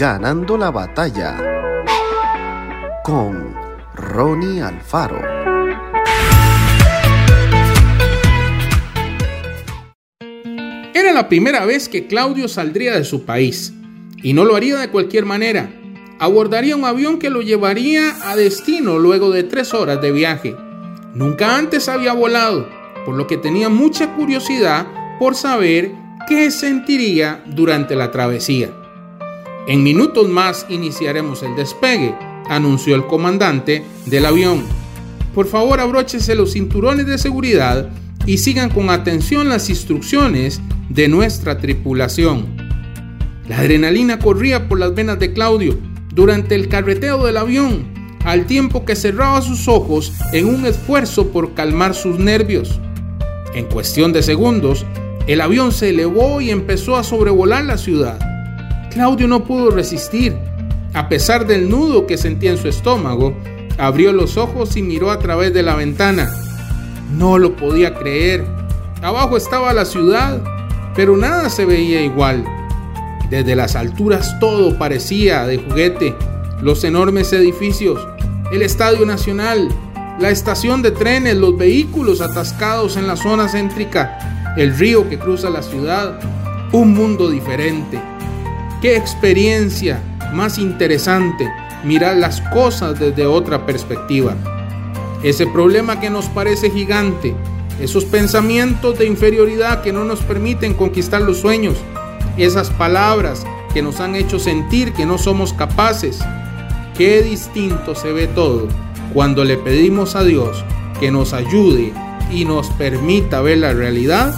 Ganando la batalla con Ronnie Alfaro. Era la primera vez que Claudio saldría de su país y no lo haría de cualquier manera. Abordaría un avión que lo llevaría a destino luego de tres horas de viaje. Nunca antes había volado, por lo que tenía mucha curiosidad por saber qué sentiría durante la travesía. En minutos más iniciaremos el despegue, anunció el comandante del avión. Por favor abróchese los cinturones de seguridad y sigan con atención las instrucciones de nuestra tripulación. La adrenalina corría por las venas de Claudio durante el carreteo del avión, al tiempo que cerraba sus ojos en un esfuerzo por calmar sus nervios. En cuestión de segundos, el avión se elevó y empezó a sobrevolar la ciudad. Claudio no pudo resistir. A pesar del nudo que sentía en su estómago, abrió los ojos y miró a través de la ventana. No lo podía creer. Abajo estaba la ciudad, pero nada se veía igual. Desde las alturas todo parecía de juguete. Los enormes edificios, el Estadio Nacional, la estación de trenes, los vehículos atascados en la zona céntrica, el río que cruza la ciudad, un mundo diferente. Qué experiencia más interesante mirar las cosas desde otra perspectiva. Ese problema que nos parece gigante, esos pensamientos de inferioridad que no nos permiten conquistar los sueños, esas palabras que nos han hecho sentir que no somos capaces. Qué distinto se ve todo cuando le pedimos a Dios que nos ayude y nos permita ver la realidad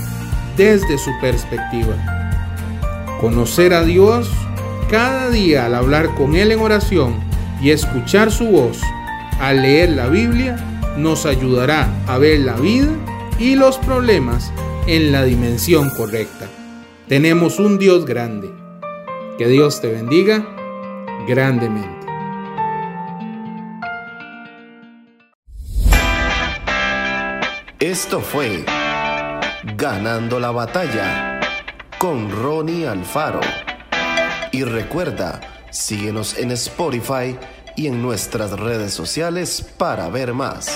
desde su perspectiva. Conocer a Dios cada día al hablar con Él en oración y escuchar su voz al leer la Biblia nos ayudará a ver la vida y los problemas en la dimensión correcta. Tenemos un Dios grande. Que Dios te bendiga grandemente. Esto fue Ganando la batalla con Ronnie Alfaro. Y recuerda, síguenos en Spotify y en nuestras redes sociales para ver más.